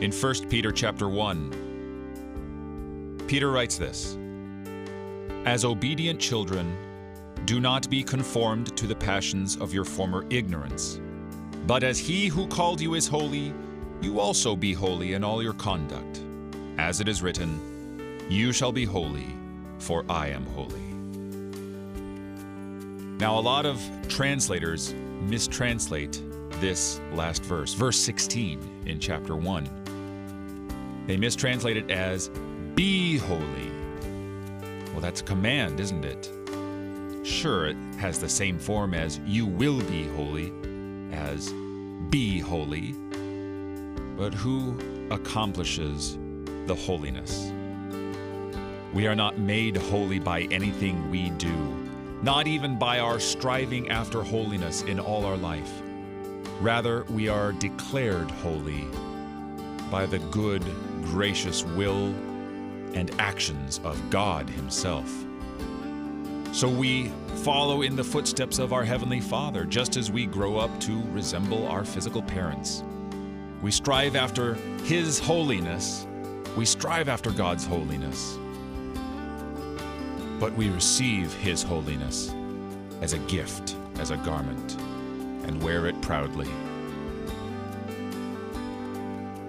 In 1 Peter chapter 1, Peter writes this As obedient children, do not be conformed to the passions of your former ignorance, but as he who called you is holy, you also be holy in all your conduct. As it is written, You shall be holy, for I am holy. Now, a lot of translators mistranslate this last verse, verse 16 in chapter 1. They mistranslate it as, Be holy. Well, that's a command, isn't it? Sure, it has the same form as, You will be holy, as, Be holy. But who accomplishes the holiness? We are not made holy by anything we do, not even by our striving after holiness in all our life. Rather, we are declared holy by the good, gracious will and actions of God Himself. So we follow in the footsteps of our Heavenly Father, just as we grow up to resemble our physical parents. We strive after His holiness, we strive after God's holiness. But we receive His holiness as a gift, as a garment and wear it proudly.